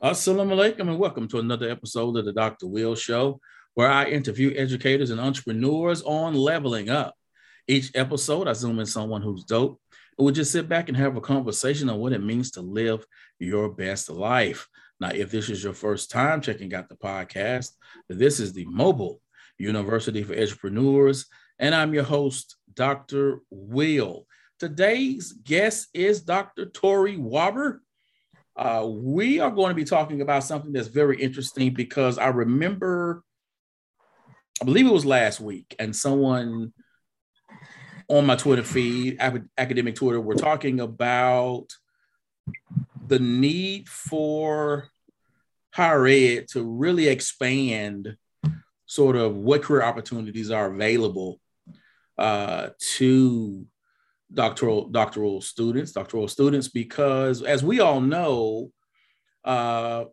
Assalamu alaikum and welcome to another episode of the Dr. Will Show, where I interview educators and entrepreneurs on leveling up. Each episode, I zoom in someone who's dope, and we'll just sit back and have a conversation on what it means to live your best life. Now, if this is your first time checking out the podcast, this is the Mobile University for Entrepreneurs, and I'm your host, Dr. Will. Today's guest is Dr. Tory Wobber. Uh, we are going to be talking about something that's very interesting because I remember, I believe it was last week, and someone on my Twitter feed, academic Twitter, were talking about the need for higher ed to really expand sort of what career opportunities are available uh, to doctoral doctoral students, doctoral students, because as we all know, uh,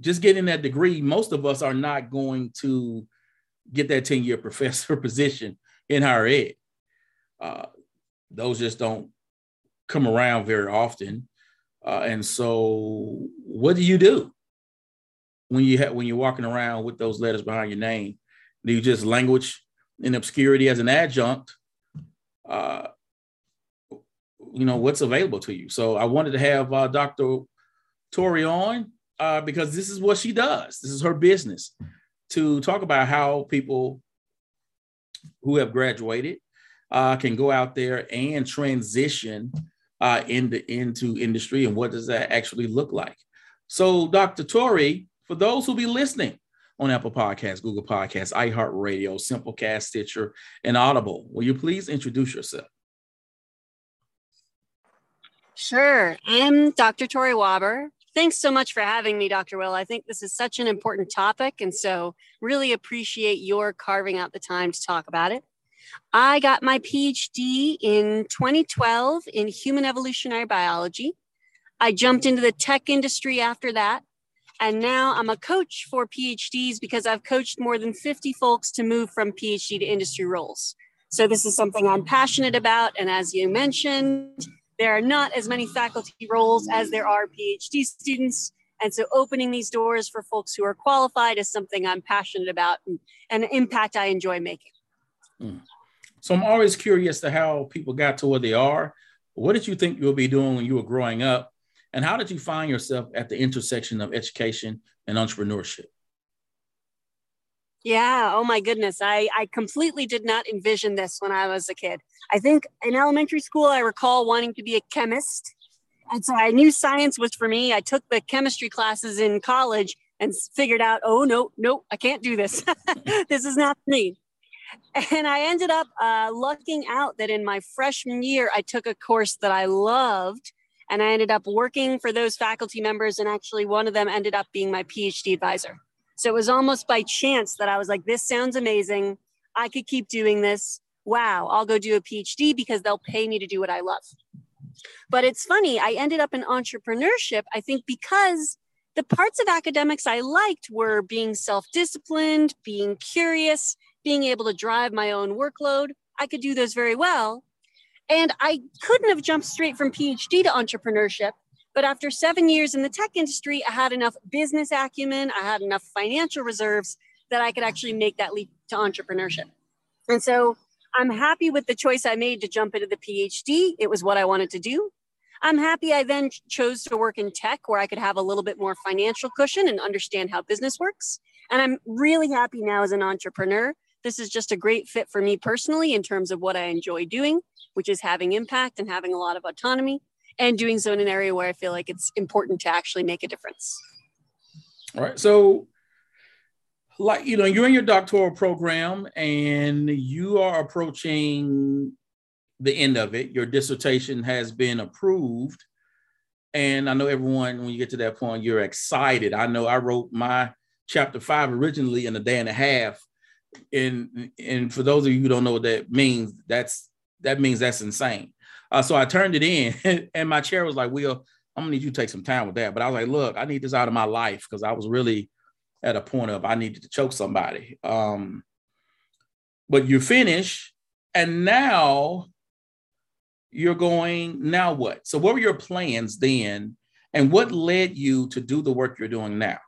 just getting that degree, most of us are not going to get that tenure professor position in higher ed. Uh, those just don't come around very often. Uh, and so, what do you do when you ha- when you're walking around with those letters behind your name? Do you just language in obscurity as an adjunct? Uh, you know what's available to you. So I wanted to have uh, Dr. Tory on uh, because this is what she does. This is her business to talk about how people who have graduated uh, can go out there and transition uh, into into industry and what does that actually look like. So, Dr. Tory, for those who be listening on Apple Podcasts, Google Podcasts, iHeartRadio, Simplecast, Stitcher, and Audible, will you please introduce yourself? Sure. I'm Dr. Tory Wobber. Thanks so much for having me, Dr. Will. I think this is such an important topic, and so really appreciate your carving out the time to talk about it. I got my PhD in 2012 in human evolutionary biology. I jumped into the tech industry after that. And now I'm a coach for PhDs because I've coached more than 50 folks to move from PhD to industry roles. So this is something I'm passionate about. And as you mentioned, there are not as many faculty roles as there are PhD students. And so opening these doors for folks who are qualified is something I'm passionate about and, an impact I enjoy making. Mm. So I'm always curious to how people got to where they are. What did you think you would be doing when you were growing up? And how did you find yourself at the intersection of education and entrepreneurship? Yeah. Oh my goodness. I, I completely did not envision this when I was a kid. I think in elementary school, I recall wanting to be a chemist. And so I knew science was for me. I took the chemistry classes in college and figured out, oh, no, no, I can't do this. this is not me. And I ended up uh, lucking out that in my freshman year, I took a course that I loved. And I ended up working for those faculty members. And actually, one of them ended up being my PhD advisor. So it was almost by chance that I was like, this sounds amazing. I could keep doing this. Wow, I'll go do a PhD because they'll pay me to do what I love. But it's funny, I ended up in entrepreneurship, I think, because the parts of academics I liked were being self disciplined, being curious, being able to drive my own workload. I could do those very well. And I couldn't have jumped straight from PhD to entrepreneurship but after seven years in the tech industry, I had enough business acumen, I had enough financial reserves that I could actually make that leap to entrepreneurship. And so I'm happy with the choice I made to jump into the PhD. It was what I wanted to do. I'm happy I then chose to work in tech where I could have a little bit more financial cushion and understand how business works. And I'm really happy now as an entrepreneur. This is just a great fit for me personally in terms of what I enjoy doing, which is having impact and having a lot of autonomy and doing so in an area where I feel like it's important to actually make a difference. All right. So, like, you know, you're in your doctoral program and you are approaching the end of it. Your dissertation has been approved. And I know everyone, when you get to that point, you're excited. I know I wrote my chapter five originally in a day and a half. And and for those of you who don't know what that means, that's that means that's insane. Uh, so I turned it in, and my chair was like, "Will, I'm gonna need you to take some time with that." But I was like, "Look, I need this out of my life because I was really at a point of I needed to choke somebody." Um, but you finish, and now you're going. Now what? So what were your plans then And what led you to do the work you're doing now?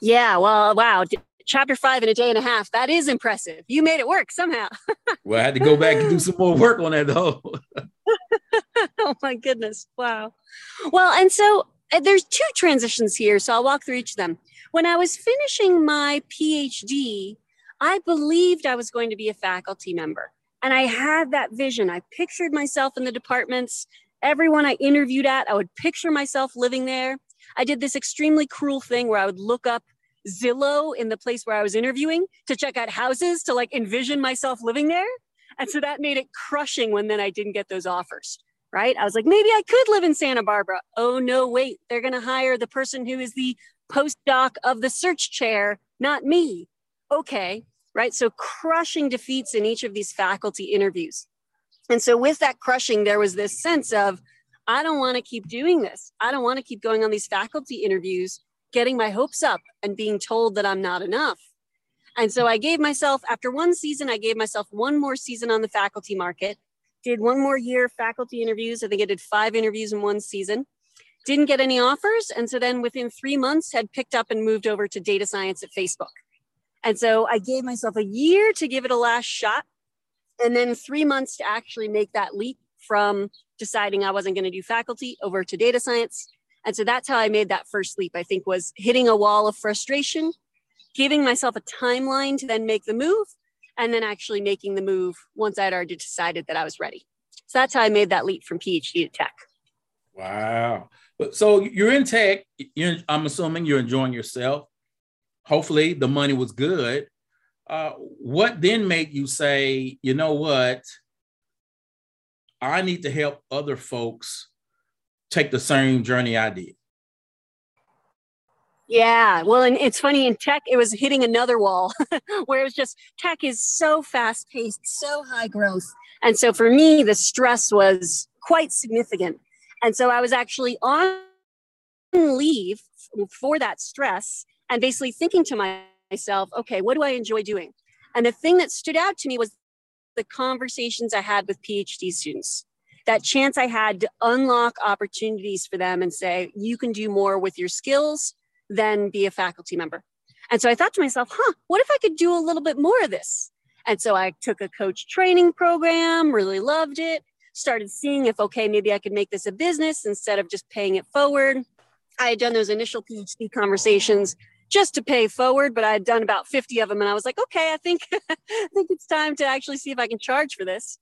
Yeah, well, wow. Chapter five in a day and a half. That is impressive. You made it work somehow. well, I had to go back and do some more work on that, though. oh, my goodness. Wow. Well, and so uh, there's two transitions here. So I'll walk through each of them. When I was finishing my PhD, I believed I was going to be a faculty member. And I had that vision. I pictured myself in the departments. Everyone I interviewed at, I would picture myself living there. I did this extremely cruel thing where I would look up Zillow in the place where I was interviewing to check out houses to like envision myself living there. And so that made it crushing when then I didn't get those offers, right? I was like, maybe I could live in Santa Barbara. Oh, no, wait, they're going to hire the person who is the postdoc of the search chair, not me. Okay, right? So crushing defeats in each of these faculty interviews. And so with that crushing, there was this sense of, I don't want to keep doing this. I don't want to keep going on these faculty interviews, getting my hopes up and being told that I'm not enough. And so I gave myself, after one season, I gave myself one more season on the faculty market, did one more year faculty interviews. I think I did five interviews in one season. Didn't get any offers. And so then within three months, had picked up and moved over to data science at Facebook. And so I gave myself a year to give it a last shot and then three months to actually make that leap from deciding I wasn't going to do faculty over to data science. And so that's how I made that first leap, I think, was hitting a wall of frustration, giving myself a timeline to then make the move, and then actually making the move once I'd already decided that I was ready. So that's how I made that leap from PhD to tech. Wow. So you're in tech. You're, I'm assuming you're enjoying yourself hopefully the money was good. Uh, what then made you say, you know what? I need to help other folks take the same journey I did. Yeah, well, and it's funny in tech, it was hitting another wall where it was just tech is so fast paced, so high growth. And so for me, the stress was quite significant. And so I was actually on leave for that stress and basically thinking to myself, okay, what do I enjoy doing? And the thing that stood out to me was the conversations I had with PhD students. That chance I had to unlock opportunities for them and say, you can do more with your skills than be a faculty member. And so I thought to myself, huh, what if I could do a little bit more of this? And so I took a coach training program, really loved it, started seeing if, okay, maybe I could make this a business instead of just paying it forward. I had done those initial PhD conversations just to pay forward, but I had done about 50 of them and I was like, okay, I think I think it's time to actually see if I can charge for this.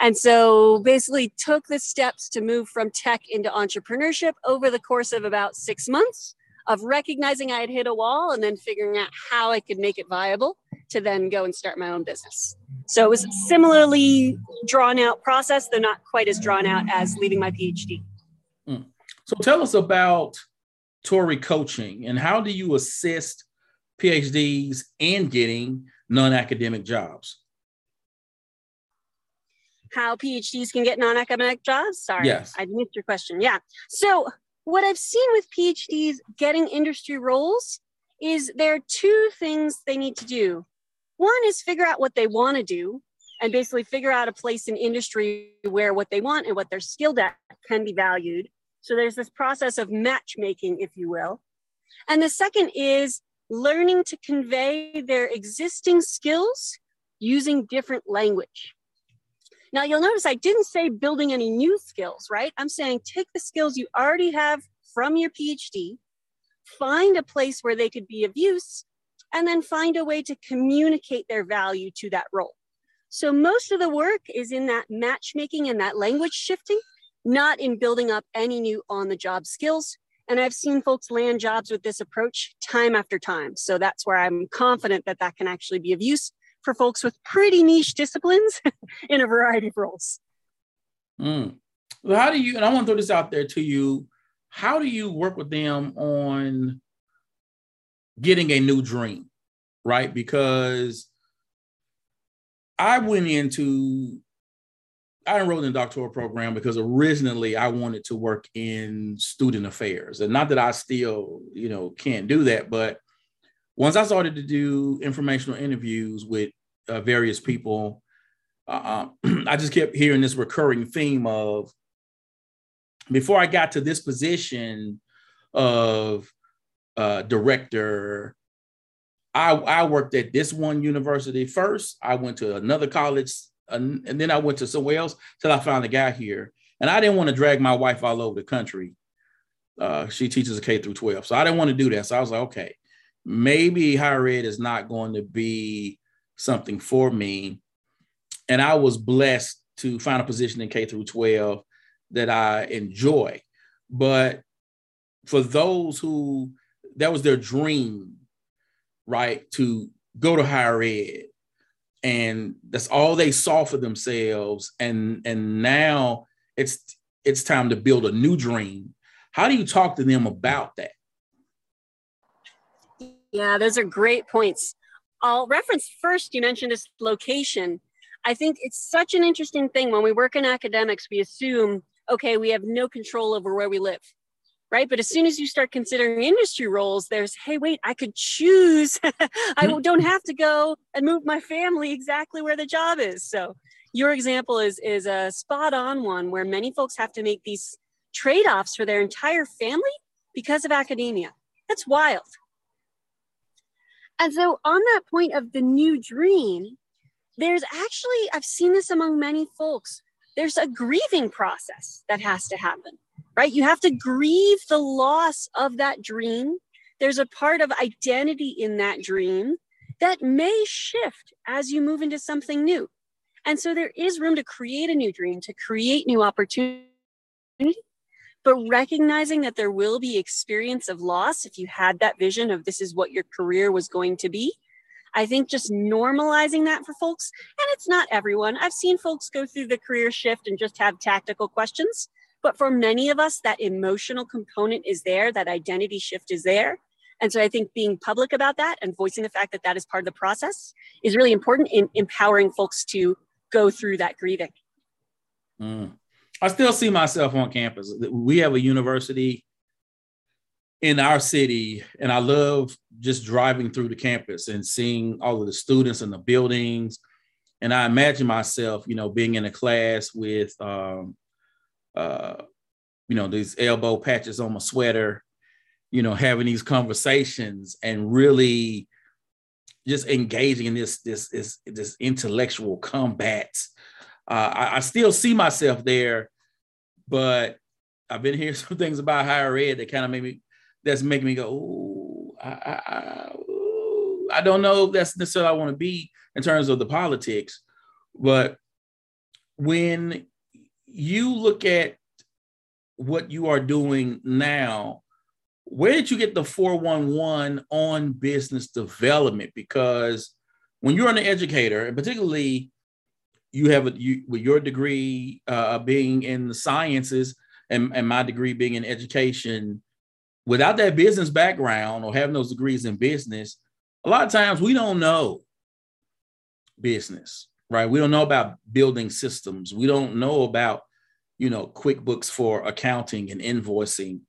And so basically took the steps to move from tech into entrepreneurship over the course of about 6 months of recognizing I had hit a wall and then figuring out how I could make it viable to then go and start my own business. So it was similarly drawn out process, though not quite as drawn out as leaving my PhD. Mm. So tell us about Tory coaching and how do you assist PhDs in getting non-academic jobs? How PhDs can get non-academic jobs? Sorry, yes. I missed your question. Yeah. So what I've seen with PhDs getting industry roles is there are two things they need to do. One is figure out what they want to do and basically figure out a place in industry where what they want and what they're skilled at can be valued. So there's this process of matchmaking, if you will. And the second is learning to convey their existing skills using different language. Now you'll notice I didn't say building any new skills, right? I'm saying take the skills you already have from your PhD, find a place where they could be of use, and then find a way to communicate their value to that role. So most of the work is in that matchmaking and that language shifting not in building up any new on the job skills. And I've seen folks land jobs with this approach time after time. So that's where I'm confident that that can actually be of use for folks with pretty niche disciplines in a variety of roles. Mm. Well, how do you, and I want to throw this out there to you, how do you work with them on getting a new dream, right? Because I went into I enrolled in the doctoral program because originally I wanted to work in student affairs, and not that I still, you know, can't do that, but once I started to do informational interviews with uh, various people, uh, I just kept hearing this recurring theme of before I got to this position of uh, director, I, I worked at this one university first. I went to another college, and then I went to somewhere else till I finally got here. And I didn't want to drag my wife all over the country. Uh, she teaches a K through 12. So I didn't want to do that. So I was like, okay, maybe higher ed is not going to be something for me. And I was blessed to find a position in K through 12 that I enjoy. But for those who that was their dream, right, to go to higher ed, and that's all they saw for themselves, and and now it's it's time to build a new dream. How do you talk to them about that? Yeah, those are great points. I'll reference first, you mentioned this location. I think it's such an interesting thing when we work in academics, we assume, okay, we have no control over where we live, right? But as soon as you start considering industry roles, there's, hey, wait, I could choose. I hmm. don't have to go and move my family exactly where the job is. So your example is, is a spot on one where many folks have to make these trade offs for their entire family because of academia. That's wild. And so, on that point of the new dream, there's actually, I've seen this among many folks, there's a grieving process that has to happen, right? You have to grieve the loss of that dream. There's a part of identity in that dream that may shift as you move into something new. And so, there is room to create a new dream, to create new opportunities but recognizing that there will be experience of loss if you had that vision of this is what your career was going to be i think just normalizing that for folks and it's not everyone i've seen folks go through the career shift and just have tactical questions but for many of us that emotional component is there that identity shift is there and so i think being public about that and voicing the fact that that is part of the process is really important in empowering folks to go through that grieving mm. I still see myself on campus. We have a university in our city, and I love just driving through the campus and seeing all of the students and the buildings. And I imagine myself, you know, being in a class with, um, uh, you know, these elbow patches on my sweater, you know, having these conversations and really just engaging in this this this, this intellectual combat. Uh, I, I, still see myself there, but I've been hearing some things about higher ed that kind of made me that's making me go, oh, I, I, I don't know if that's necessarily I want to be in terms of the politics, but when you look at what you are doing now, where did you get the 411 on business development? Because when you're an educator, and particularly you have a you with your degree uh, being in the sciences and, and my degree being in education without that business background or having those degrees in business a lot of times we don't know business right we don't know about building systems we don't know about you know quickbooks for accounting and invoicing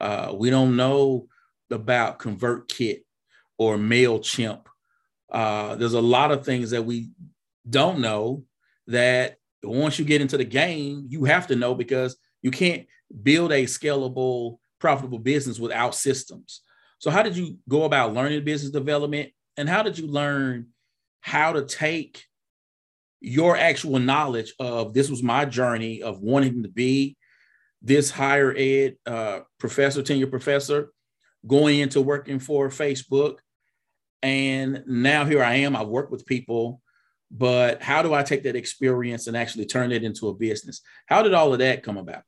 uh, we don't know about convertkit or mailchimp uh, there's a lot of things that we don't know that once you get into the game, you have to know because you can't build a scalable, profitable business without systems. So, how did you go about learning business development? And how did you learn how to take your actual knowledge of this was my journey of wanting to be this higher ed uh, professor, tenure professor, going into working for Facebook. And now here I am. I work with people but how do I take that experience and actually turn it into a business? How did all of that come about?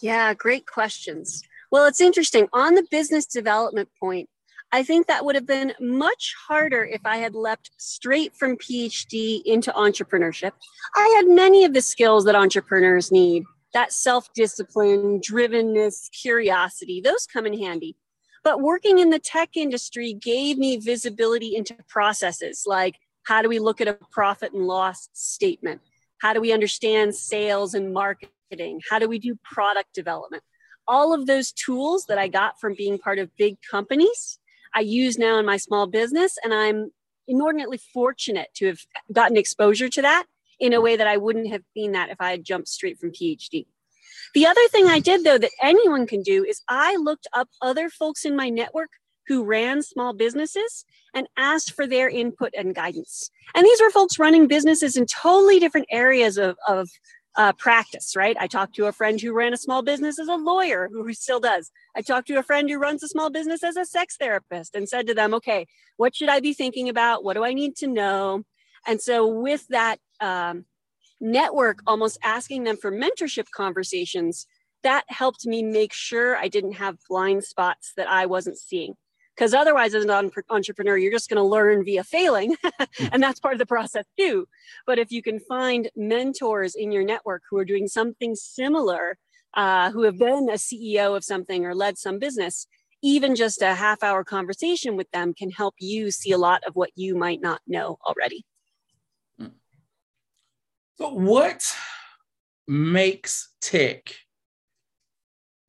Yeah, great questions. Well, it's interesting. On the business development point, I think that would have been much harder if I had leapt straight from PhD into entrepreneurship. I had many of the skills that entrepreneurs need that self discipline, drivenness, curiosity, those come in handy. But working in the tech industry gave me visibility into processes like how do we look at a profit and loss statement? How do we understand sales and marketing? How do we do product development? All of those tools that I got from being part of big companies, I use now in my small business, and I'm inordinately fortunate to have gotten exposure to that in a way that I wouldn't have seen that if I had jumped straight from PhD. The other thing I did, though, that anyone can do is I looked up other folks in my network who ran small businesses and asked for their input and guidance. And these were folks running businesses in totally different areas of, of uh, practice, right? I talked to a friend who ran a small business as a lawyer, who still does. I talked to a friend who runs a small business as a sex therapist and said to them, okay, what should I be thinking about? What do I need to know? And so, with that um, network, almost asking them for mentorship conversations, that helped me make sure I didn't have blind spots that I wasn't seeing because otherwise as an entrepreneur you're just going to learn via failing and that's part of the process too. But if you can find mentors in your network who are doing something similar uh, who have been a ceo of something or led some business even just a half hour conversation with them can help you see a lot of what you might not know already. Hmm. so what makes tech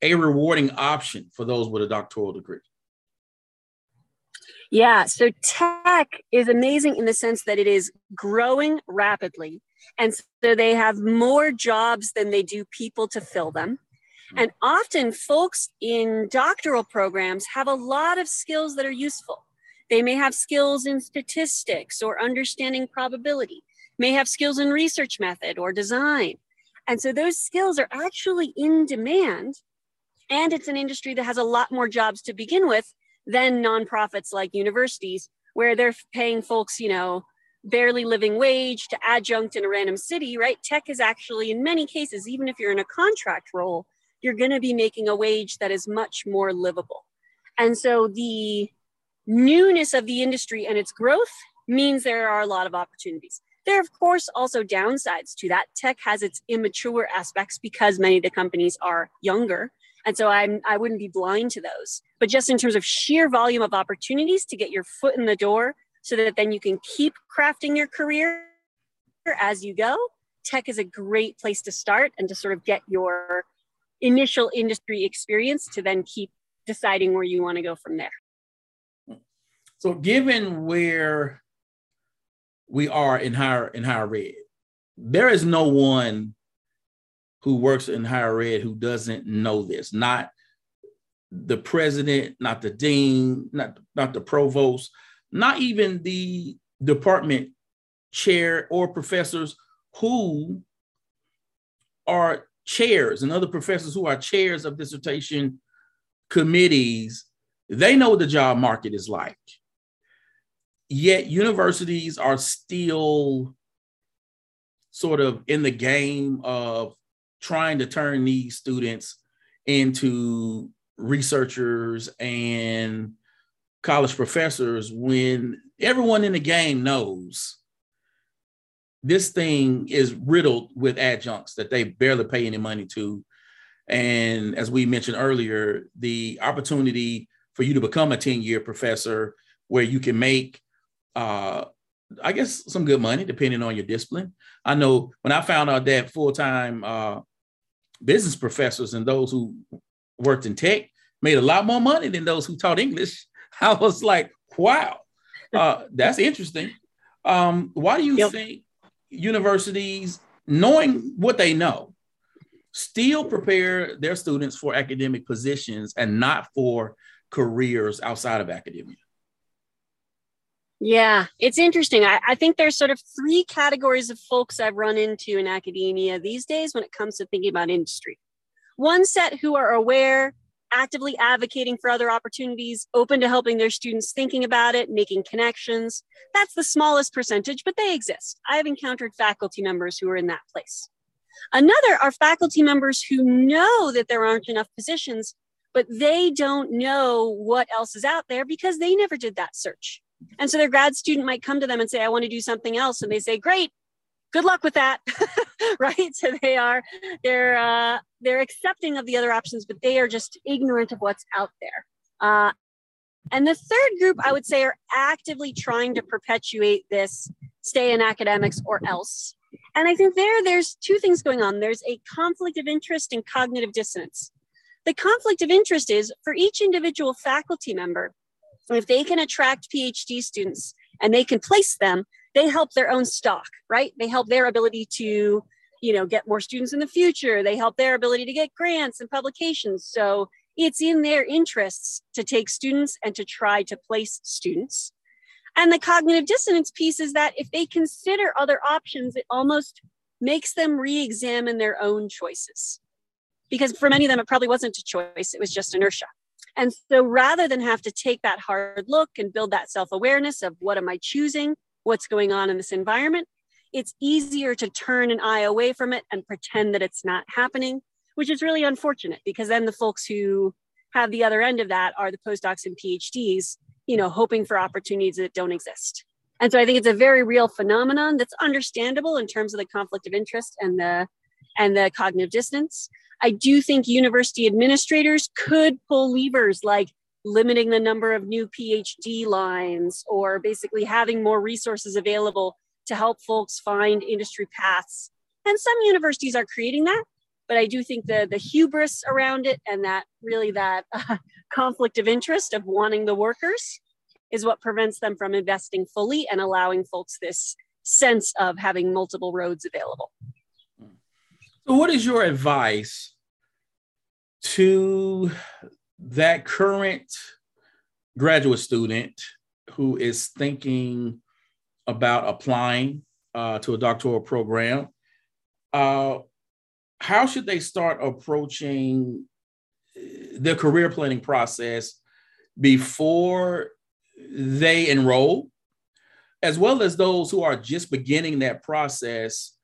a rewarding option for those with a doctoral degree yeah, so tech is amazing in the sense that it is growing rapidly. And so they have more jobs than they do people to fill them. Hmm. And often folks in doctoral programs have a lot of skills that are useful. They may have skills in statistics or understanding probability, may have skills in research method or design. And so those skills are actually in demand. And it's an industry that has a lot more jobs to begin with than nonprofits like universities, where they're paying folks, you know, barely living wage to adjunct in a random city, right? Tech is actually, in many cases, even if you're in a contract role, you're going to be making a wage that is much more livable. And so the newness of the industry and its growth means there are a lot of opportunities. There are, of course, also downsides to that. Tech has its immature aspects because many of the companies are younger and so I'm I wouldn't be blind to those. But just in terms of sheer volume of opportunities to get your foot in the door so that then you can keep crafting your career as you go, tech is a great place to start and to sort of get your initial industry experience to then keep deciding where you want to go from there. So given where we are in higher in higher ed, there is no one who works in higher ed who doesn't know this, not the president, not the dean, not, not the provost, not even the department chair or professors who are chairs and other professors who are chairs of dissertation committees, they know what the job market is like. Yet universities are still sort of in the game of trying to turn these students into researchers and college professors when everyone in the game knows this thing is riddled with adjuncts that they barely pay any money to. And as we mentioned earlier, the opportunity for you to become a tenure professor where you can make, uh, I guess, some good money depending on your discipline. I know when I found out that full time uh, business professors and those who worked in tech made a lot more money than those who taught English. I was like, wow, uh, that's interesting. Um, why do you yep. think universities, knowing what they know, still prepare their students for academic positions and not for careers outside of academia? Yeah, it's interesting. I, I, think there's sort of three categories of folks I've run into in academia these days when it comes to thinking about industry. One set who are aware, actively advocating for other opportunities, open to helping their students thinking about it, making connections. That's the smallest percentage, but they exist. I have encountered faculty members who are in that place. Another are faculty members who know that there aren't enough positions, but they don't know what else is out there because they never did that search. And so their grad student might come to them and say, I want to do something else. And they say, Great, good luck with that. right. So they are they're uh, they're accepting of the other options, but they are just ignorant of what's out there. Uh, and the third group, I would say, are actively trying to perpetuate this stay in academics or else. And I think there, there's two things going on. There's a conflict of interest and cognitive dissonance. The conflict of interest is for each individual faculty member, if they can attract PhD students and they can place them, they help their own stock, right? They help their ability to, you know, get more students in the future. They help their ability to get grants and publications. So it's in their interests to take students and to try to place students. And the cognitive dissonance piece is that if they consider other options, it almost makes them re examine their own choices. Because for many of them, it probably wasn't a choice, it was just inertia. And so rather than have to take that hard look and build that self awareness of what am I choosing, what's going on in this environment, it's easier to turn an eye away from it and pretend that it's not happening, which is really unfortunate because then the folks who have the other end of that are the postdocs and PhDs, you know, hoping for opportunities that don't exist. And so I think it's a very real phenomenon that's understandable in terms of the conflict of interest and the and the cognitive dissonance. I do think university administrators could pull levers like limiting the number of new PhD lines or basically having more resources available to help folks find industry paths. And some universities are creating that, but I do think the the hubris around it and that really that uh, conflict of interest of wanting the workers is what prevents them from investing fully and allowing folks this sense of having multiple roads available. So, what is your advice to that current graduate student who is thinking about applying uh, to a doctoral program? Uh, how should they start approaching the career planning process before they enroll, as well as those who are just beginning that process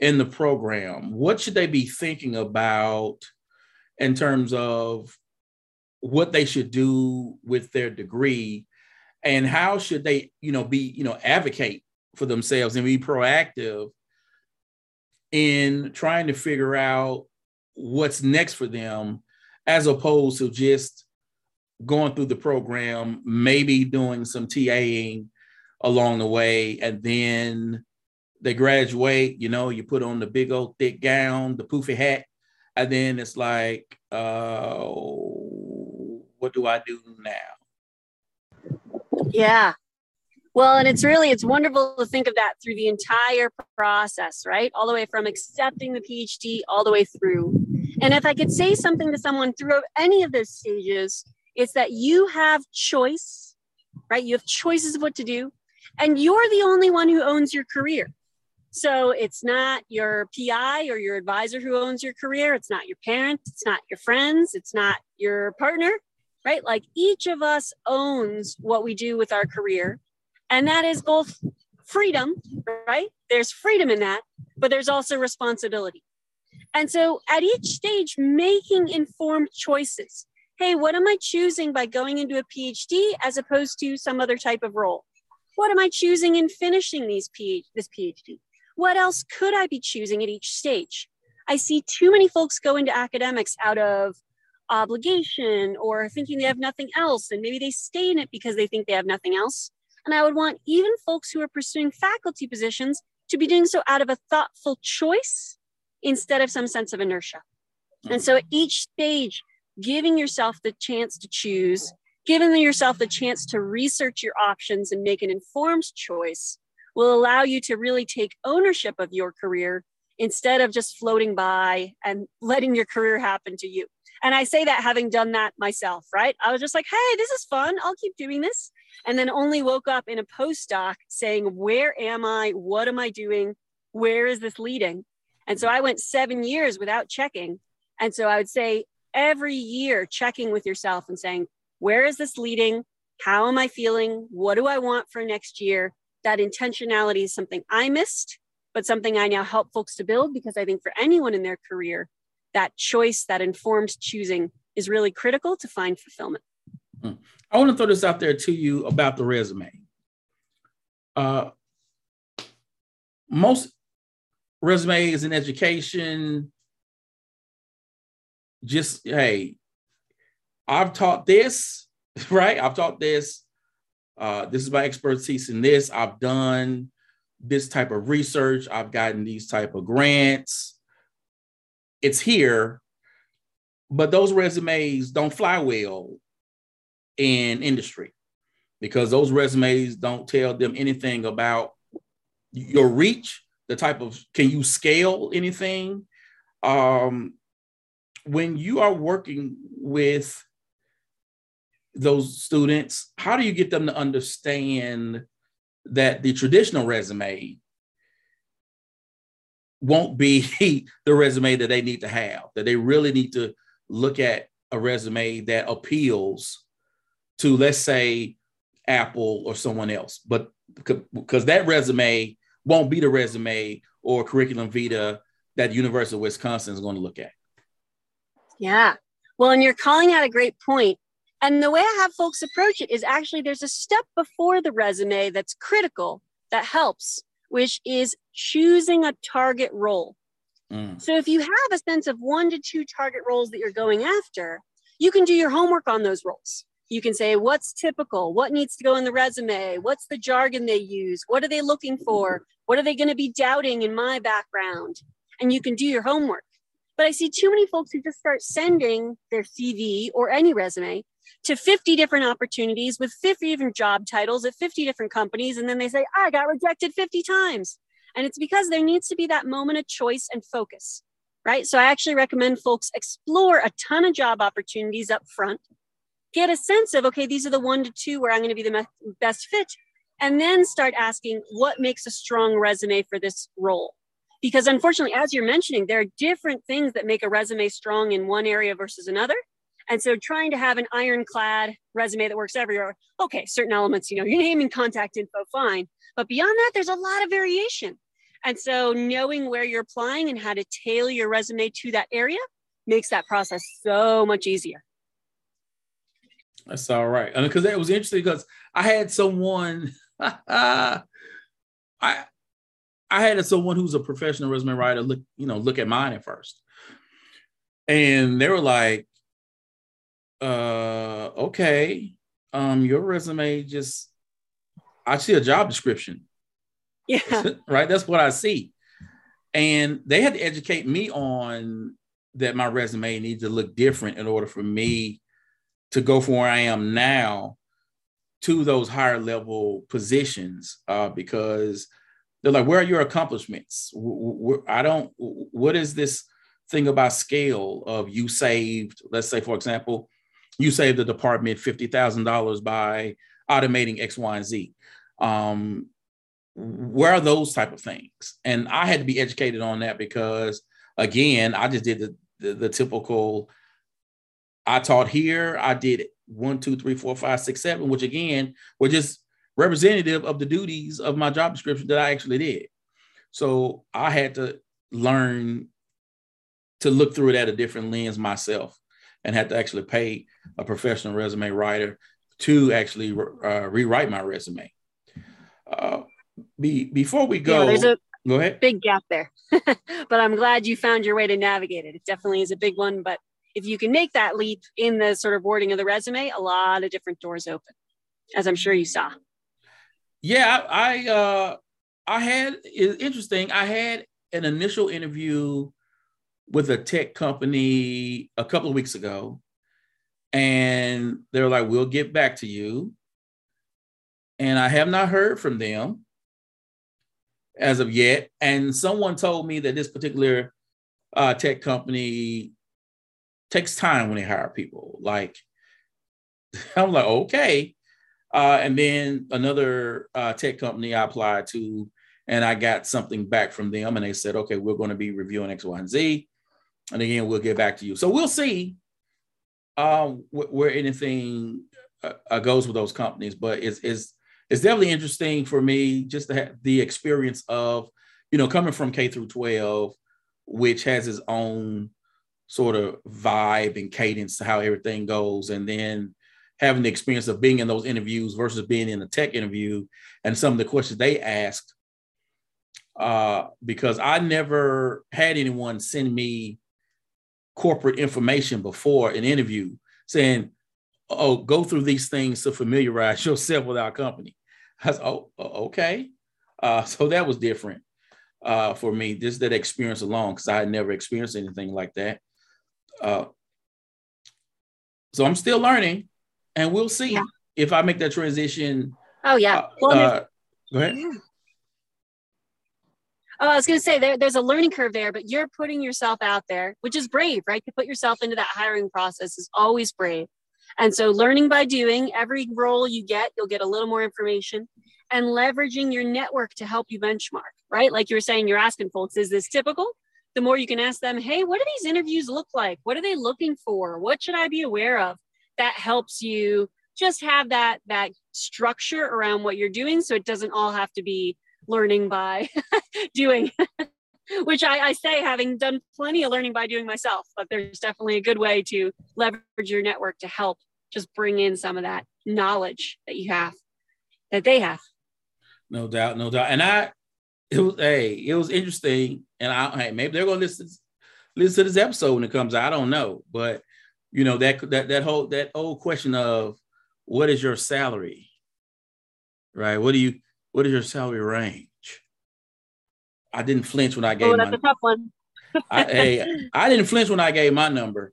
in the program? What should they be thinking about in terms of what they should do with their degree and how should they, you know, be, you know, advocate for themselves and be proactive in trying to figure out what's next for them as opposed to just going through the program, maybe doing some TAing along the way, and then they graduate, you know, you put on the big old thick gown, the poofy hat, and then it's like, uh, what do I do now? Yeah. Well, and it's really it's wonderful to think of that through the entire process, right? All the way from accepting the PhD all the way through. And if I could say something to someone through any of those stages, it's that you have choice, right? You have choices of what to do, and you're the only one who owns your career. So it's not your PI or your advisor who owns your career. It's not your parents. It's not your friends. It's not your partner, right? Like each of us owns what we do with our career. And that is both freedom, right? There's freedom in that, but there's also responsibility. And so at each stage, making informed choices. Hey, what am I choosing by going into a PhD as opposed to some other type of role? What am I choosing in finishing these PhD, this PhD? What else could I be choosing at each stage? I see too many folks go into academics out of obligation or thinking they have nothing else, and maybe they stay in it because they think they have nothing else. And I would want even folks who are pursuing faculty positions to be doing so out of a thoughtful choice instead of some sense of inertia. And so at each stage, giving yourself the chance to choose, giving yourself the chance to research your options and make an informed choice will allow you to really take ownership of your career instead of just floating by and letting your career happen to you. And I say that having done that myself, right? I was just like, hey, this is fun. I'll keep doing this. And then only woke up in a postdoc saying, where am I? What am I doing? Where is this leading? And so I went seven years without checking. And so I would say every year checking with yourself and saying, where is this leading? How am I feeling? What do I want for next year? That intentionality is something I missed, but something I now help folks to build because I think for anyone in their career, that choice, that informed choosing is really critical to find fulfillment. Hmm. I want to throw this out there to you about the resume. Uh, most resumes in education just, hey, I've taught this, right? I've taught this uh, this is my expertise in this. I've done this type of research. I've gotten these type of grants. It's here, but those resumes don't fly well in industry because those resumes don't tell them anything about your reach, the type of can you scale anything? Um, when you are working with those students, how do you get them to understand that the traditional resume won't be the resume that they need to have, that they really need to look at a resume that appeals to, let's say, Apple or someone else, but because that resume won't be the resume or curriculum vitae that University of Wisconsin is going to look at. Yeah. Well, and you're calling out a great point. And the way I have folks approach it is actually there's a step before the resume that's critical that helps, which is choosing a target role. Mm. So if you have a sense of one to two target roles that you're going after, you can do your homework on those roles. You can say what's typical, what needs to go in the resume, what's the jargon they use, what are they looking for, what are they going to be doubting in my background, and you can do your homework. But I see too many folks who just start sending their CV or any resume to 50 different opportunities with 50 different job titles at 50 different companies. And then they say, I got rejected 50 times. And it's because there needs to be that moment of choice and focus, right? So I actually recommend folks explore a ton of job opportunities up front, get a sense of, okay, these are the one to two where I'm going to be the best fit, and then start asking what makes a strong resume for this role. Because unfortunately, as you're mentioning, there are different things that make a resume strong in one area versus another. And so trying to have an ironclad resume that works everywhere, okay, certain elements, you know, your name and contact info, fine. But beyond that, there's a lot of variation. And so knowing where you're applying and how to tailor your resume to that area makes that process so much easier. That's all right. And because that was interesting because I had someone I I had someone who's a professional resume writer look, you know, look at mine at first. And they were like, uh, okay, um, your resume just I see a job description. Yeah. right. That's what I see. And they had to educate me on that my resume needs to look different in order for me to go from where I am now to those higher level positions uh, because they're like, where are your accomplishments? I don't, what is this thing about scale of you saved, let's say, for example, you saved the department $50,000 by automating X, Y, and Z. Um, where are those type of things? And I had to be educated on that because, again, I just did the, the, the typical, I taught here, I did one, two, three, four, five, six, seven, which again were just representative of the duties of my job description that I actually did. So I had to learn to look through it at a different lens myself and had to actually pay a professional resume writer to actually uh, rewrite my resume. Uh, be, before we go, yeah, there's a go ahead. Big gap there, but I'm glad you found your way to navigate it. It definitely is a big one, but if you can make that leap in the sort of wording of the resume, a lot of different doors open, as I'm sure you saw. Yeah, I uh, I had it's interesting. I had an initial interview with a tech company a couple of weeks ago, and they're like, "We'll get back to you." And I have not heard from them as of yet. And someone told me that this particular uh, tech company takes time when they hire people. Like, I'm like, okay. Uh, and then another uh, tech company I applied to, and I got something back from them, and they said, okay, we're going to be reviewing X, Y, and Z. And again, we'll get back to you. So we'll see uh, wh- where anything uh, uh, goes with those companies, but it's, it's, it's definitely interesting for me just to have the experience of, you know, coming from K through 12, which has its own sort of vibe and cadence to how everything goes. And then having the experience of being in those interviews versus being in a tech interview and some of the questions they asked. Uh, because I never had anyone send me corporate information before an interview saying, oh, go through these things to familiarize yourself with our company. I said, oh, okay. Uh, so that was different uh, for me, just that experience alone, because I had never experienced anything like that. Uh, so I'm still learning, and we'll see yeah. if I make that transition. Oh yeah. Uh, well, uh, go ahead. Yeah. Oh, I was going to say there, there's a learning curve there, but you're putting yourself out there, which is brave, right? To put yourself into that hiring process is always brave. And so, learning by doing, every role you get, you'll get a little more information and leveraging your network to help you benchmark, right? Like you were saying, you're asking folks, is this typical? The more you can ask them, hey, what do these interviews look like? What are they looking for? What should I be aware of? That helps you just have that that structure around what you're doing so it doesn't all have to be learning by doing which I, I, say having done plenty of learning by doing myself but there's definitely a good way to leverage your network to help just bring in some of that knowledge that you have that they have. No doubt no doubt. And i it was hey it was interesting. And i hey maybe they're gonna listen listen to this episode when it comes out. I don't know. But you know that that that whole that old question of what is your salary right? What do you what is your salary range? I didn't flinch when I gave. Oh, that's my, a tough one. I, hey, I didn't flinch when I gave my number.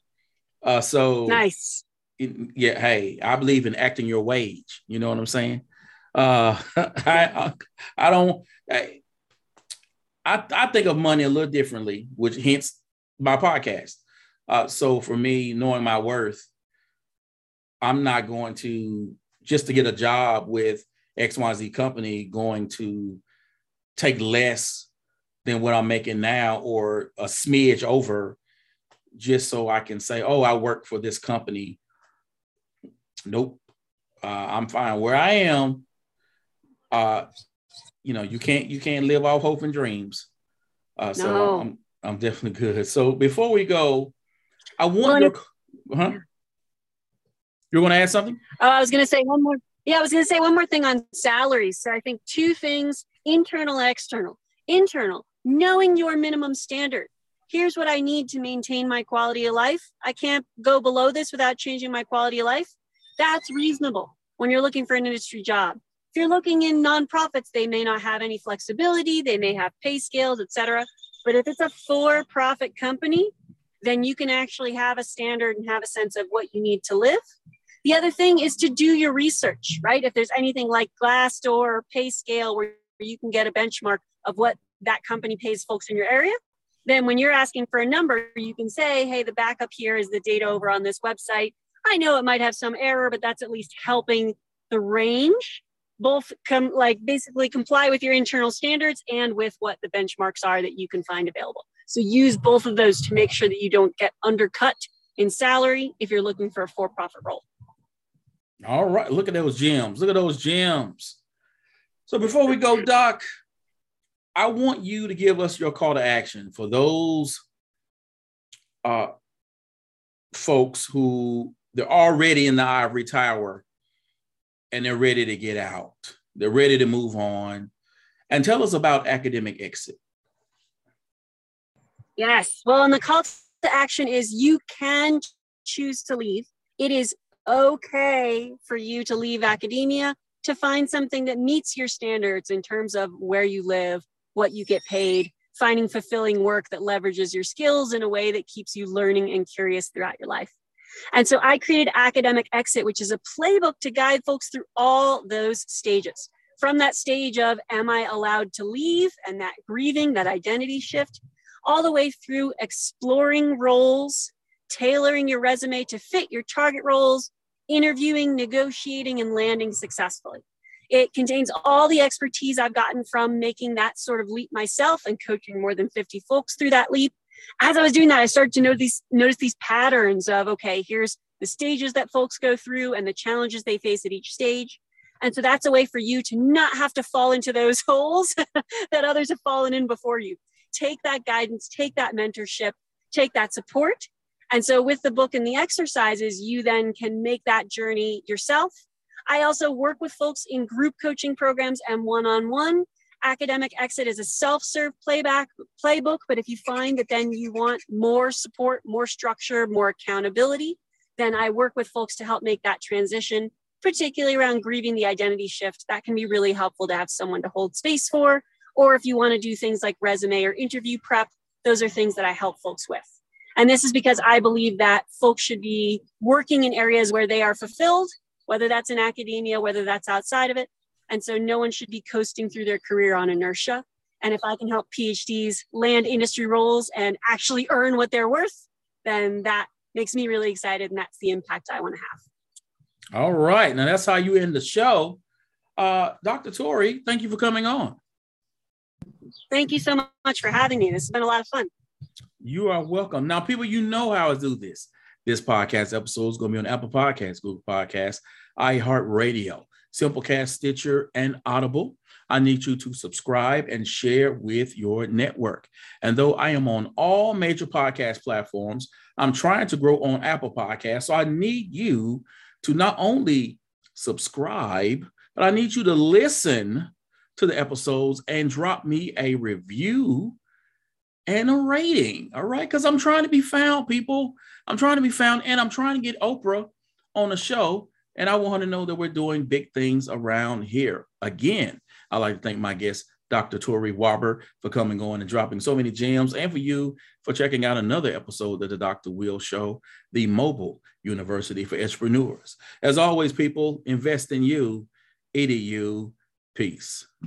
Uh, so nice. Yeah, hey, I believe in acting your wage. You know what I'm saying? Uh, I, I don't. I, I think of money a little differently, which hence my podcast. Uh, so for me, knowing my worth, I'm not going to just to get a job with XYZ company going to take less than what I'm making now or a smidge over just so I can say, oh, I work for this company. Nope. Uh, I'm fine where I am. Uh, you know, you can't you can't live off hope and dreams. Uh, so no. I'm I'm definitely good. So before we go, I want your huh? You're going to add something? Oh, I was going to say one more yeah, I was going to say one more thing on salaries. So I think two things internal external. Internal, knowing your minimum standard. Here's what I need to maintain my quality of life. I can't go below this without changing my quality of life. That's reasonable when you're looking for an industry job. If you're looking in nonprofits, they may not have any flexibility, they may have pay scales, etc. But if it's a for profit company, then you can actually have a standard and have a sense of what you need to live the other thing is to do your research, right? If there's anything like Glassdoor or PayScale where you can get a benchmark of what that company pays folks in your area, then when you're asking for a number, you can say, hey, the backup here is the data over on this website. I know it might have some error, but that's at least helping the range both come like basically comply with your internal standards and with what the benchmarks are that you can find available. So use both of those to make sure that you don't get undercut in salary if you're looking for a for-profit role. All right. Look at those gems. Look at those gems. So before we go, Doc, I want you to give us your call to action for those uh, folks who they're already in the ivory tower and they're ready to get out. They're ready to move on. And tell us about academic exit. Yes. Well, and the call to action is you can choose to leave. It is okay for you to leave academia to find something that meets your standards in terms of where you live, what you get paid, finding fulfilling work that leverages your skills in a way that keeps you learning and curious throughout your life. And so I created Academic Exit, which is a playbook to guide folks through all those stages. From that stage of, am I allowed to leave? And that grieving, that identity shift, all the way through exploring roles, tailoring your resume to fit your target roles, interviewing, negotiating, and landing successfully. It contains all the expertise I've gotten from making that sort of leap myself and coaching more than 50 folks through that leap. As I was doing that, I started to notice these, notice these patterns of, okay, here's the stages that folks go through and the challenges they face at each stage. And so that's a way for you to not have to fall into those holes that others have fallen in before you. Take that guidance, take that mentorship, take that support, and so with the book and the exercises, you then can make that journey yourself. I also work with folks in group coaching programs and one-on-one. Academic Exit is a self-serve playback playbook, but if you find that then you want more support, more structure, more accountability, then I work with folks to help make that transition, particularly around grieving the identity shift. That can be really helpful to have someone to hold space for. Or if you want to do things like resume or interview prep, those are things that I help folks with. And this is because I believe that folks should be working in areas where they are fulfilled, whether that's in academia, whether that's outside of it. And so no one should be coasting through their career on inertia. And if I can help PhDs land industry roles and actually earn what they're worth, then that makes me really excited. And that's the impact I want to have. All right. Now that's how you end the show. Uh, Dr. Tory, thank you for coming on. Thank you so much for having me. This has been a lot of fun. You are welcome. Now, people, you know how I do this. This podcast episode is going to be on Apple Podcasts, Google Podcasts, iHeartRadio, Simplecast, Stitcher, and Audible. I need you to subscribe and share with your network. And though I am on all major podcast platforms, I'm trying to grow on Apple Podcasts. So I need you to not only subscribe, but I need you to listen to the episodes and drop me a review and a rating. All right. Because I'm trying to be found, people. I'm trying to be found and I'm trying to get Oprah on the show. And I want her to know that we're doing big things around here. Again, I'd like to thank my guest, Dr. Tory Wobber, for coming on and dropping so many gems, and for you for checking out another episode of the Dr. Will Show, the mobile university for entrepreneurs. As always, people, invest in you, edu, peace.